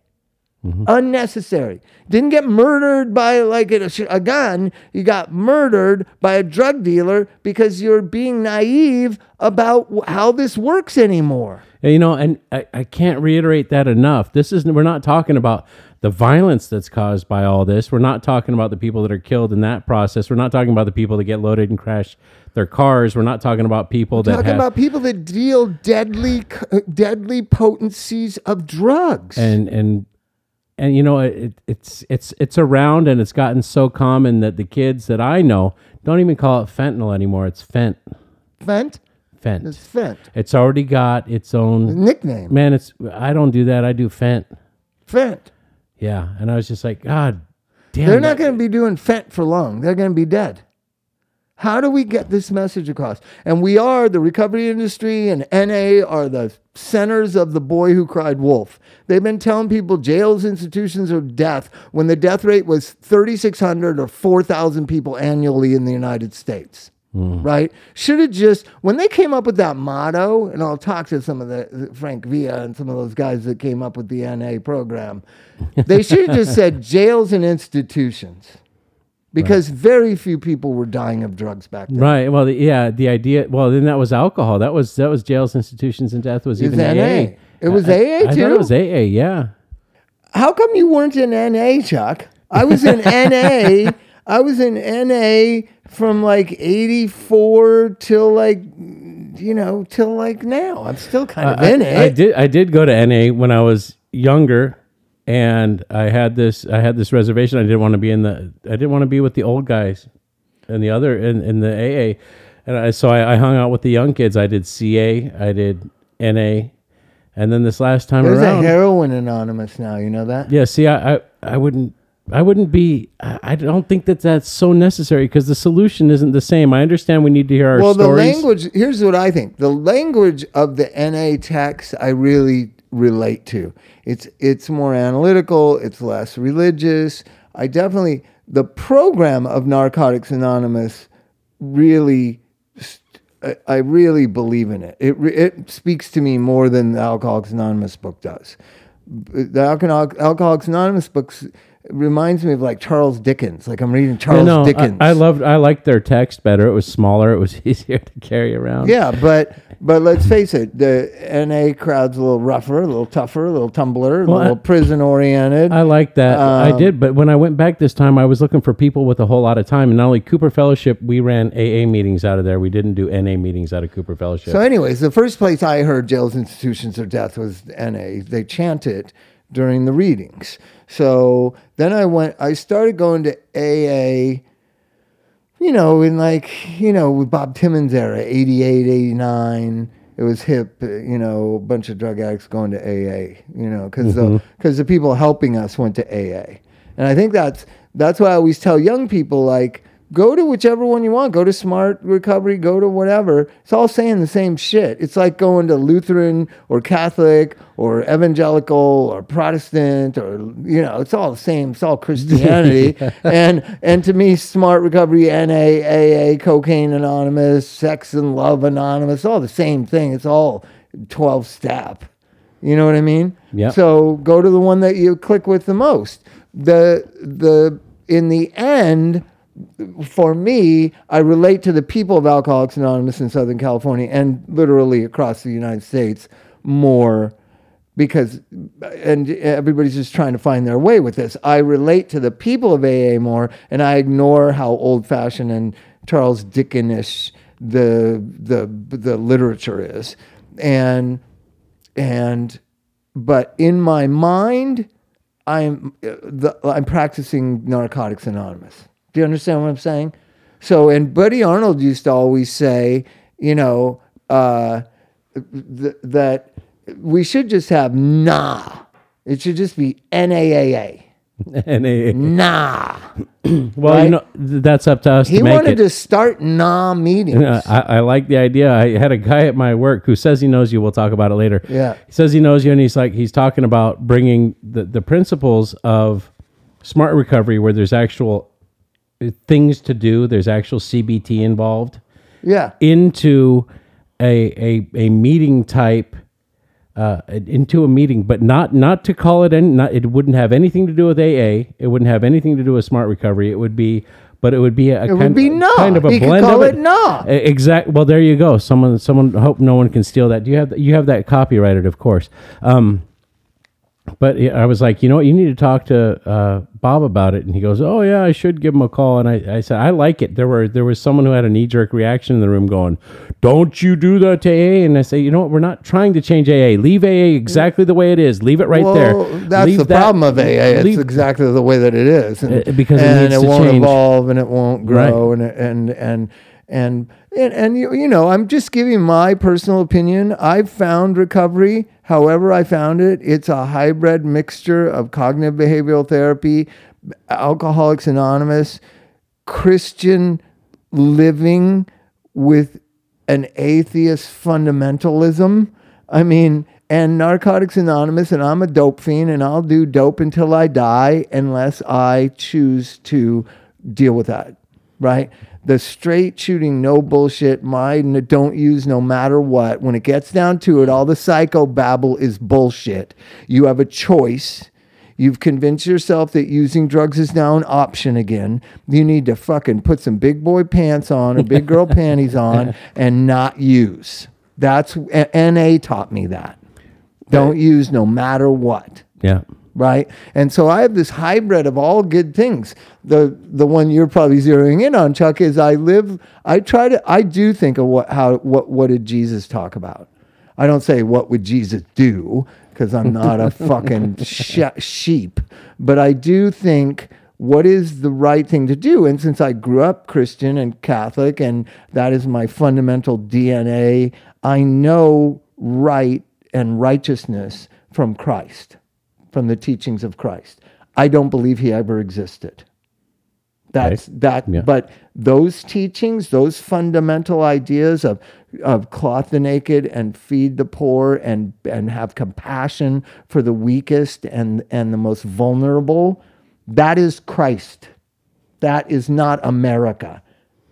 Unnecessary. Didn't get murdered by like a, a gun. You got murdered by a drug dealer because you're being naive about how this works anymore. You know, and I, I can't reiterate that enough. This is we're not talking about the violence that's caused by all this. We're not talking about the people that are killed in that process. We're not talking about the people that get loaded and crash their cars. We're not talking about people that Talking have about people that deal deadly, deadly potencies of drugs. and and and you know it, it's it's it's around and it's gotten so common that the kids that I know don't even call it fentanyl anymore. It's fent Fent? Fent. It's Fent. It's already got its own Nickname. man. It's I don't do that. I do fent. Fent. Yeah, and I was just like, God damn. They're not going to be doing Fent for long. They're going to be dead. How do we get this message across? And we are, the recovery industry and NA are the centers of the boy who cried wolf. They've been telling people jails, institutions are death when the death rate was 3,600 or 4,000 people annually in the United States. Mm. Right? Should have just, when they came up with that motto, and I'll talk to some of the, Frank Villa and some of those guys that came up with the NA program, they should have just said jails and institutions because very few people were dying of drugs back then. Right. Well, the, yeah. The idea. Well, then that was alcohol. That was that was jails, institutions, and death was even NA. AA. It was I- AA I thought too? it was AA. Yeah. How come you weren't in NA, Chuck? I was in NA. I was in NA from like 84 till like, you know, till like now. I'm still kind of in I, it. I did. I did go to NA when I was younger, and I had this. I had this reservation. I didn't want to be in the. I didn't want to be with the old guys, and the other in, in the AA, and I, so I, I hung out with the young kids. I did CA. I did NA, and then this last time There's a heroin anonymous now. You know that? yeah. See, I, I, I wouldn't. I wouldn't be. I, don't think that that's so necessary because the solution isn't the same. I understand we need to hear our stories. well, the language. Here's what I think: the language of the NA text, I really relate to. It's it's more analytical. It's less religious. I definitely the program of Narcotics Anonymous really. I- I really believe in it. It it speaks to me more than the Alcoholics Anonymous book does. The Alcohol- Alcoholics Anonymous books reminds me of like Charles Dickens. Like I'm reading Charles no, Dickens. I, I loved. I liked their text better. It was smaller. It was easier to carry around. Yeah, but but let's face it, the NA crowd's a little rougher, a little tougher, a little tumbler, a Well, little prison oriented. I like that. I Um, did, but when I went back this time, I was looking for people with a whole lot of time. And not only Cooper Fellowship, we ran AA meetings out of there. We didn't do NA meetings out of Cooper Fellowship. so, anyways, the first place I heard jails, institutions, or death was NA. They chant it during the readings. So then I went. I started going to AA. You know, in like you know with Bob Timmons era, 88, 89. it was hip, you know, a bunch of drug addicts going to AA, you know, because Mm-hmm. the because the people helping us went to AA, and I think that's that's why I always tell young people like go to whichever one you want, go to Smart Recovery, go to whatever. It's all saying the same shit. It's like going to Lutheran or Catholic or evangelical or Protestant or you know, it's all the same. It's all Christianity. and and to me, Smart Recovery, NA, AA, Cocaine Anonymous, Sex and Love Anonymous, all the same thing. It's all twelve step. You know what I mean? Yep. So go to the one that you click with the most. The the in the end, for me, I relate to the people of Alcoholics Anonymous in Southern California and literally across the United States more because and everybody's just trying to find their way with this. I relate to the people of AA more and I ignore how old fashioned and Charles Dickenish the the the literature is. And and but in my mind i'm the, i'm practicing narcotics anonymous do you understand what i'm saying so and buddy arnold used to always say you know uh, th- that we should just have nah it should just be naa And nah well, Right? you know, that's up to us he to make wanted it. to start nah meetings Uh, I, I like the idea. I had a guy at my work who says he knows you. We'll talk about it later. Yeah. He says he knows you, and he's like, he's talking about bringing the, the principles of smart recovery where there's actual things to do, there's actual CBT involved, yeah into a, a, a meeting type. Uh, into a meeting, but not not to call it. Any, not it wouldn't have anything to do with AA. It wouldn't have anything to do with smart recovery. It would be, but it would be a it kind, be nah kind of a blend call of it nah Exact. Well, there you go. Someone, someone. Hope no one can steal that. Do you have you have that copyrighted? Of course. Um, but I was like, you know what? You need to talk to uh, Bob about it. And he goes, oh yeah, I should give him a call. And I, I said, I like it. There were there was someone who had a knee jerk reaction in the room, going, "Don't you do that to AA?" And I say, you know what? We're not trying to change AA. Leave AA exactly the way it is. Leave it right well, there. That's Leave the that- problem of AA. It's leave- exactly the way that it is, and, Uh, because it and needs it to won't change. evolve and it won't grow, and and and and and, and you, you know, I'm just giving my personal opinion. I've found recovery, however I found it. It's a hybrid mixture of cognitive behavioral therapy, Alcoholics Anonymous, Christian living with an atheist fundamentalism. I mean, and Narcotics Anonymous, and I'm a dope fiend, and I'll do dope until I die unless I choose to deal with that, right? The straight shooting, no bullshit, my don't use no matter what. When it gets down to it, all the psycho babble is bullshit. You have a choice. You've convinced yourself that using drugs is now an option again. You need to fucking put some big boy pants on or big girl panties on and not use. That's a- NA taught me that. Don't use no matter what Yeah. Right? And so I have this hybrid of all good things. The the one you're probably zeroing in on, Chuck, is I live. I try to. I do think of what how what what did Jesus talk about? I don't say what would Jesus do because I'm not a fucking sh- sheep, but I do think. What is the right thing to do? And since I grew up Christian and Catholic, and that is my fundamental DNA, I know right and righteousness from Christ from the teachings of Christ. I don't believe he ever existed. That's that Yeah. but those teachings, those fundamental ideas of of cloth the naked and feed the poor and and have compassion for the weakest and and the most vulnerable, that is Christ. That is not America.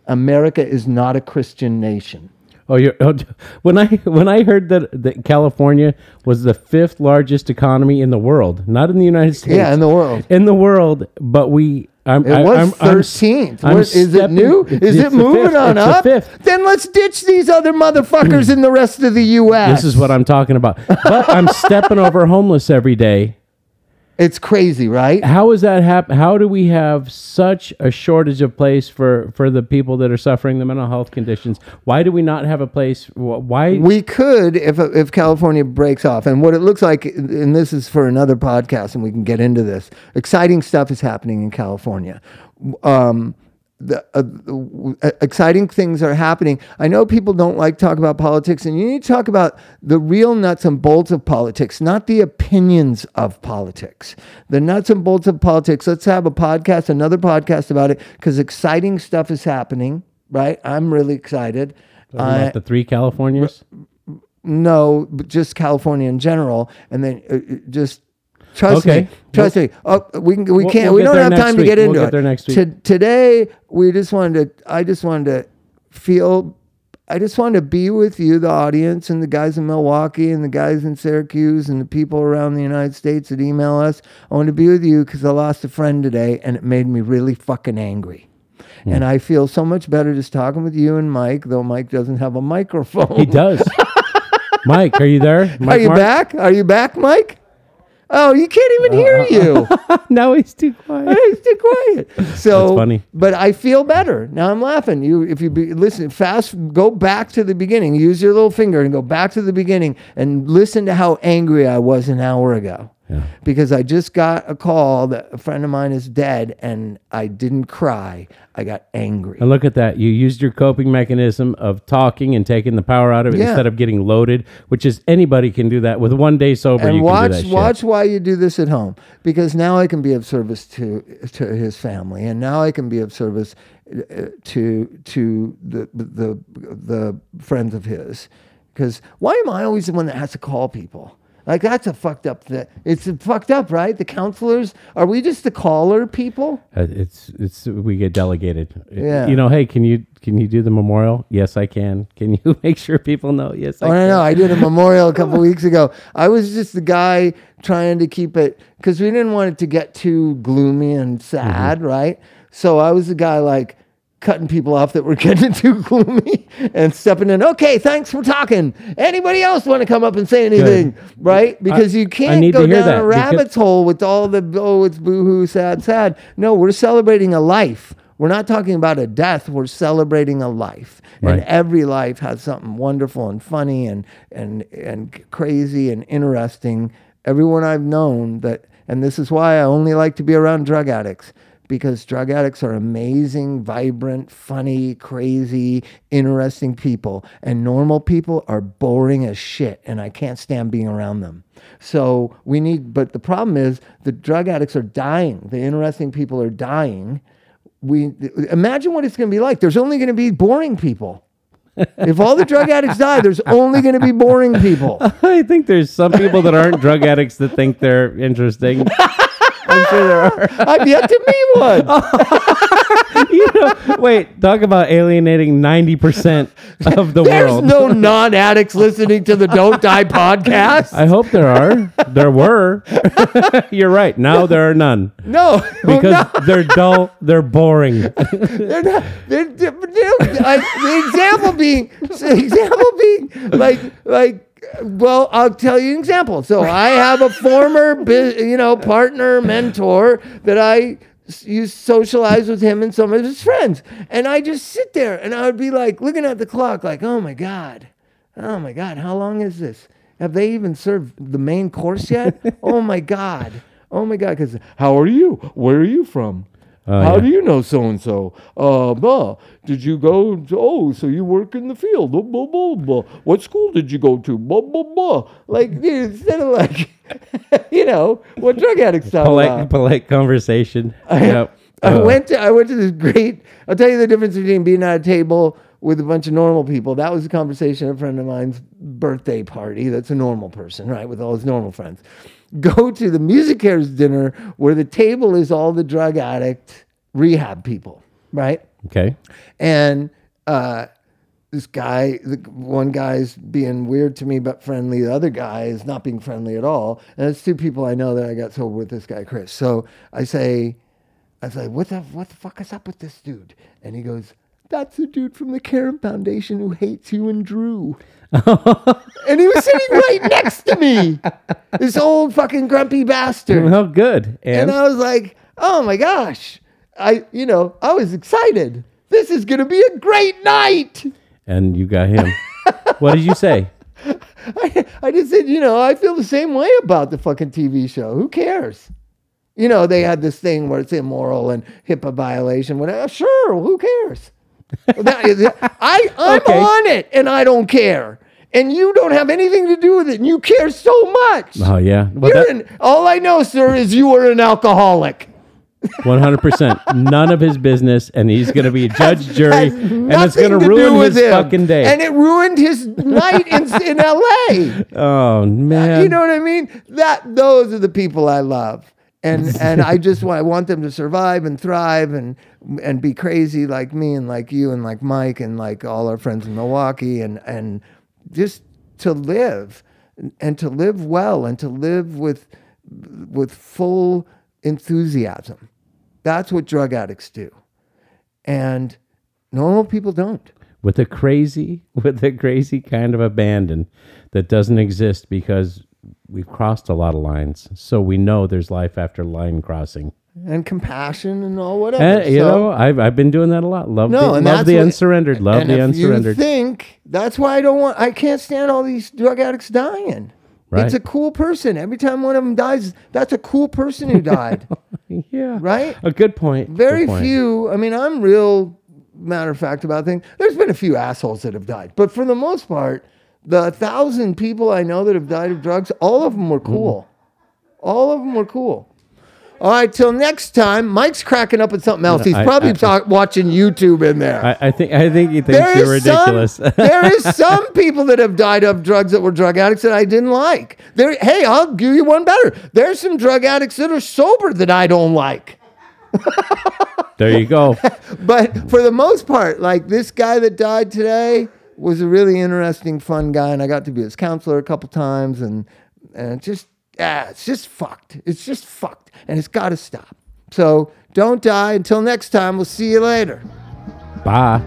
America is not a Christian nation. Oh, you're, oh, when I when I heard that that California was the fifth largest economy in the world, not in the United States, Yeah, in the world. in the world, but we. I'm, It I, was I'm, I'm- 13th. I'm What- is it new? Is it moving fifth. on up? fifth. Then let's ditch these other motherfuckers in the rest of the U.S. This is what I'm talking about. But I'm stepping over homeless every day. It's crazy, right? How is that happen? How do we have such a shortage of place for for the people that are suffering the mental health conditions? Why do we not have a place? Why? We could if if California breaks off, and what it looks like, and this is for another podcast, and we can get into this. Exciting stuff is happening in California. Um, the, uh, uh, exciting things are happening. I know people don't like talk about politics, and you need to talk about the real nuts and bolts of politics, not the opinions of politics. The nuts and bolts of politics. Let's have a podcast, another podcast about it, because exciting stuff is happening. Right? I'm really excited. About the three Californias. No, just California in general, and then uh, uh, just trust Okay. me. Trust me. Oh, we can, we We'll- can't. we'll we don't have time to week. get We'll into get it. there next week. To- today, we just wanted to. I just wanted to feel. I just wanted to be with you, the audience, and the guys in Milwaukee, and the guys in Syracuse, and the people around the United States that email us. I want to be with you because I lost a friend today, and it made me really fucking angry. Hmm. And I feel so much better just talking with you and Mike, though Mike doesn't have a microphone. He does. Mike, are you there? Mike Are you Mark? back? Are you back, Mike? Oh, you can't even Uh, hear you. Uh, uh. now he's too quiet. he's too quiet. So That's funny. But I feel better now. I'm laughing. You, if you be, listen fast, go back to the beginning. Use your little finger and go back to the beginning and listen to how angry I was an hour ago. Yeah. Because I just got a call that a friend of mine is dead, and I didn't cry. I got angry. And look at that. You used your coping mechanism of talking and taking the power out of it Yeah. instead of getting loaded, which is anybody can do that with one day sober. you and can watch do that shit. watch why you do this at home because now I can be of service to to his family and now I can be of service uh, to to the the the friends of his because why am I always the one that has to call people like that's a fucked up thing it's fucked up right the counselors are we just the caller people Uh, It's it's we get delegated. Yeah. You know, hey, can you can you do the memorial? Yes, I can. Can you make sure people know? Yes, I Oh, can. no, no. I did a memorial a couple weeks ago. I was just the guy trying to keep it because we didn't want it to get too gloomy and sad, right? So I was the guy like cutting people off that were getting too gloomy and stepping in. Okay, thanks for talking. Anybody else want to come up and say anything, right? Because you can't go down that a rabbit's hole with all the oh, it's boohoo, sad, sad. No, we're celebrating a life. We're not talking about a death. We're celebrating a life, and every life has something wonderful and funny and and and crazy and interesting. Everyone I've known that, and this is why I only like to be around drug addicts because drug addicts are amazing, vibrant, funny, crazy, interesting people, and normal people are boring as shit, and I can't stand being around them. So we need, but the problem is the drug addicts are dying. The interesting people are dying we imagine what it's going to be like. There's only going to be boring people. if all the drug addicts die, there's only going to be boring people. I think there's some people that aren't drug addicts that think they're interesting. I'm sure there are. I've yet to meet one. You know, wait, talk about alienating 90% of the world. There's world. no non-addicts listening to the Don't Die podcast. I hope there are. There were. You're right. Now there are none no, oh, because no, they're dull. They're boring. they're not. They're, they're, they're- I- the example being, the example being like, like. Well, I'll tell you an example. So I have a former, you know, partner, mentor that I used socialize with him and some of his friends, and I just sit there and I would be like looking at the clock, like, oh my god, oh my god, how long is this? Have they even served the main course yet? oh my god, oh my god, because how are you? Where are you from? Oh, How yeah. do you know so and so? Uh, blah. Did you go? To, oh, so you work in the field? Blah, blah, blah, blah. What school did you go to? Blah blah blah. Like instead of like, you know, what drug addicts talk polite, about. polite conversation. Yep. I Uh, went to I went to this great. I'll tell you the difference between being at a table with a bunch of normal people. That was a conversation at a friend of mine's birthday party. That's a normal person, right, with all his normal friends. Go to the MusiCares dinner where the table is all the drug addict rehab people, right? Okay. And uh, this guy, the one guy's being weird to me but friendly. The other guy is not being friendly at all. And it's two people I know that I got sober with this guy, Chris. So I say, I say, what the what the fuck is up with this dude? And he goes, That's the dude from the Caron Foundation who hates you and Drew. And he was sitting right next to me. This old fucking grumpy bastard. Well, good. And, And I was like, oh my gosh. I, you know, I was excited. This is going to be a great night. and you got him. what did you say? I, I just said, you know, I feel the same way about the fucking TV show. Who cares? You know, they had this thing where it's immoral and HIPAA violation. Whatever. Sure, who cares? I, I'm Okay. on it and I don't care. And you don't have anything to do with it and you care so much. Oh yeah. Well, You're that, an, all I know, sir, is you are an alcoholic. One hundred percent. None of his business, and he's going to be a judge, jury, Has and it's going to ruin his him. fucking day. And it ruined his night in, in L.A. oh man. You know what I mean? That those are the people I love. And and I just want I want them to survive and thrive and and be crazy like me and like you and like Mike and like all our friends in Milwaukee and and just to live and to live well and to live with with full enthusiasm. That's what drug addicts do. And normal people don't. with a crazy, with a crazy kind of abandon that doesn't exist because we've crossed a lot of lines. So we know there's life after line crossing. And compassion and all whatever. And, you So- know, I've, I've been doing that a lot. Love No, the, and love the what- unsurrendered. Love the unsurrendered. You think that's why I don't want. I can't stand all these drug addicts dying. Right. It's a cool person. Every time one of them dies, that's a cool person who died, yeah. right? A good point. Very Good point. few. I mean, I'm real matter of fact about things. There's been a few assholes that have died, but for the most part, the thousand people I know that have died of drugs, all of them were cool. All of them were cool. All right, till next time. Mike's cracking up at something else. He's probably I- talk, watching YouTube in there. I, I think I think he thinks There you're ridiculous. Some, there is some people that have died of drugs that were drug addicts that I didn't like. There, hey, I'll give you one better. There's some drug addicts that are sober that I don't like. there you go. But for the most part, like this guy that died today was a really interesting, fun guy, and I got to be his counselor a couple times, and and just yeah, it's just fucked. It's just fucked, and it's got to stop. So don't die. Until next time, we'll see you later. Bye.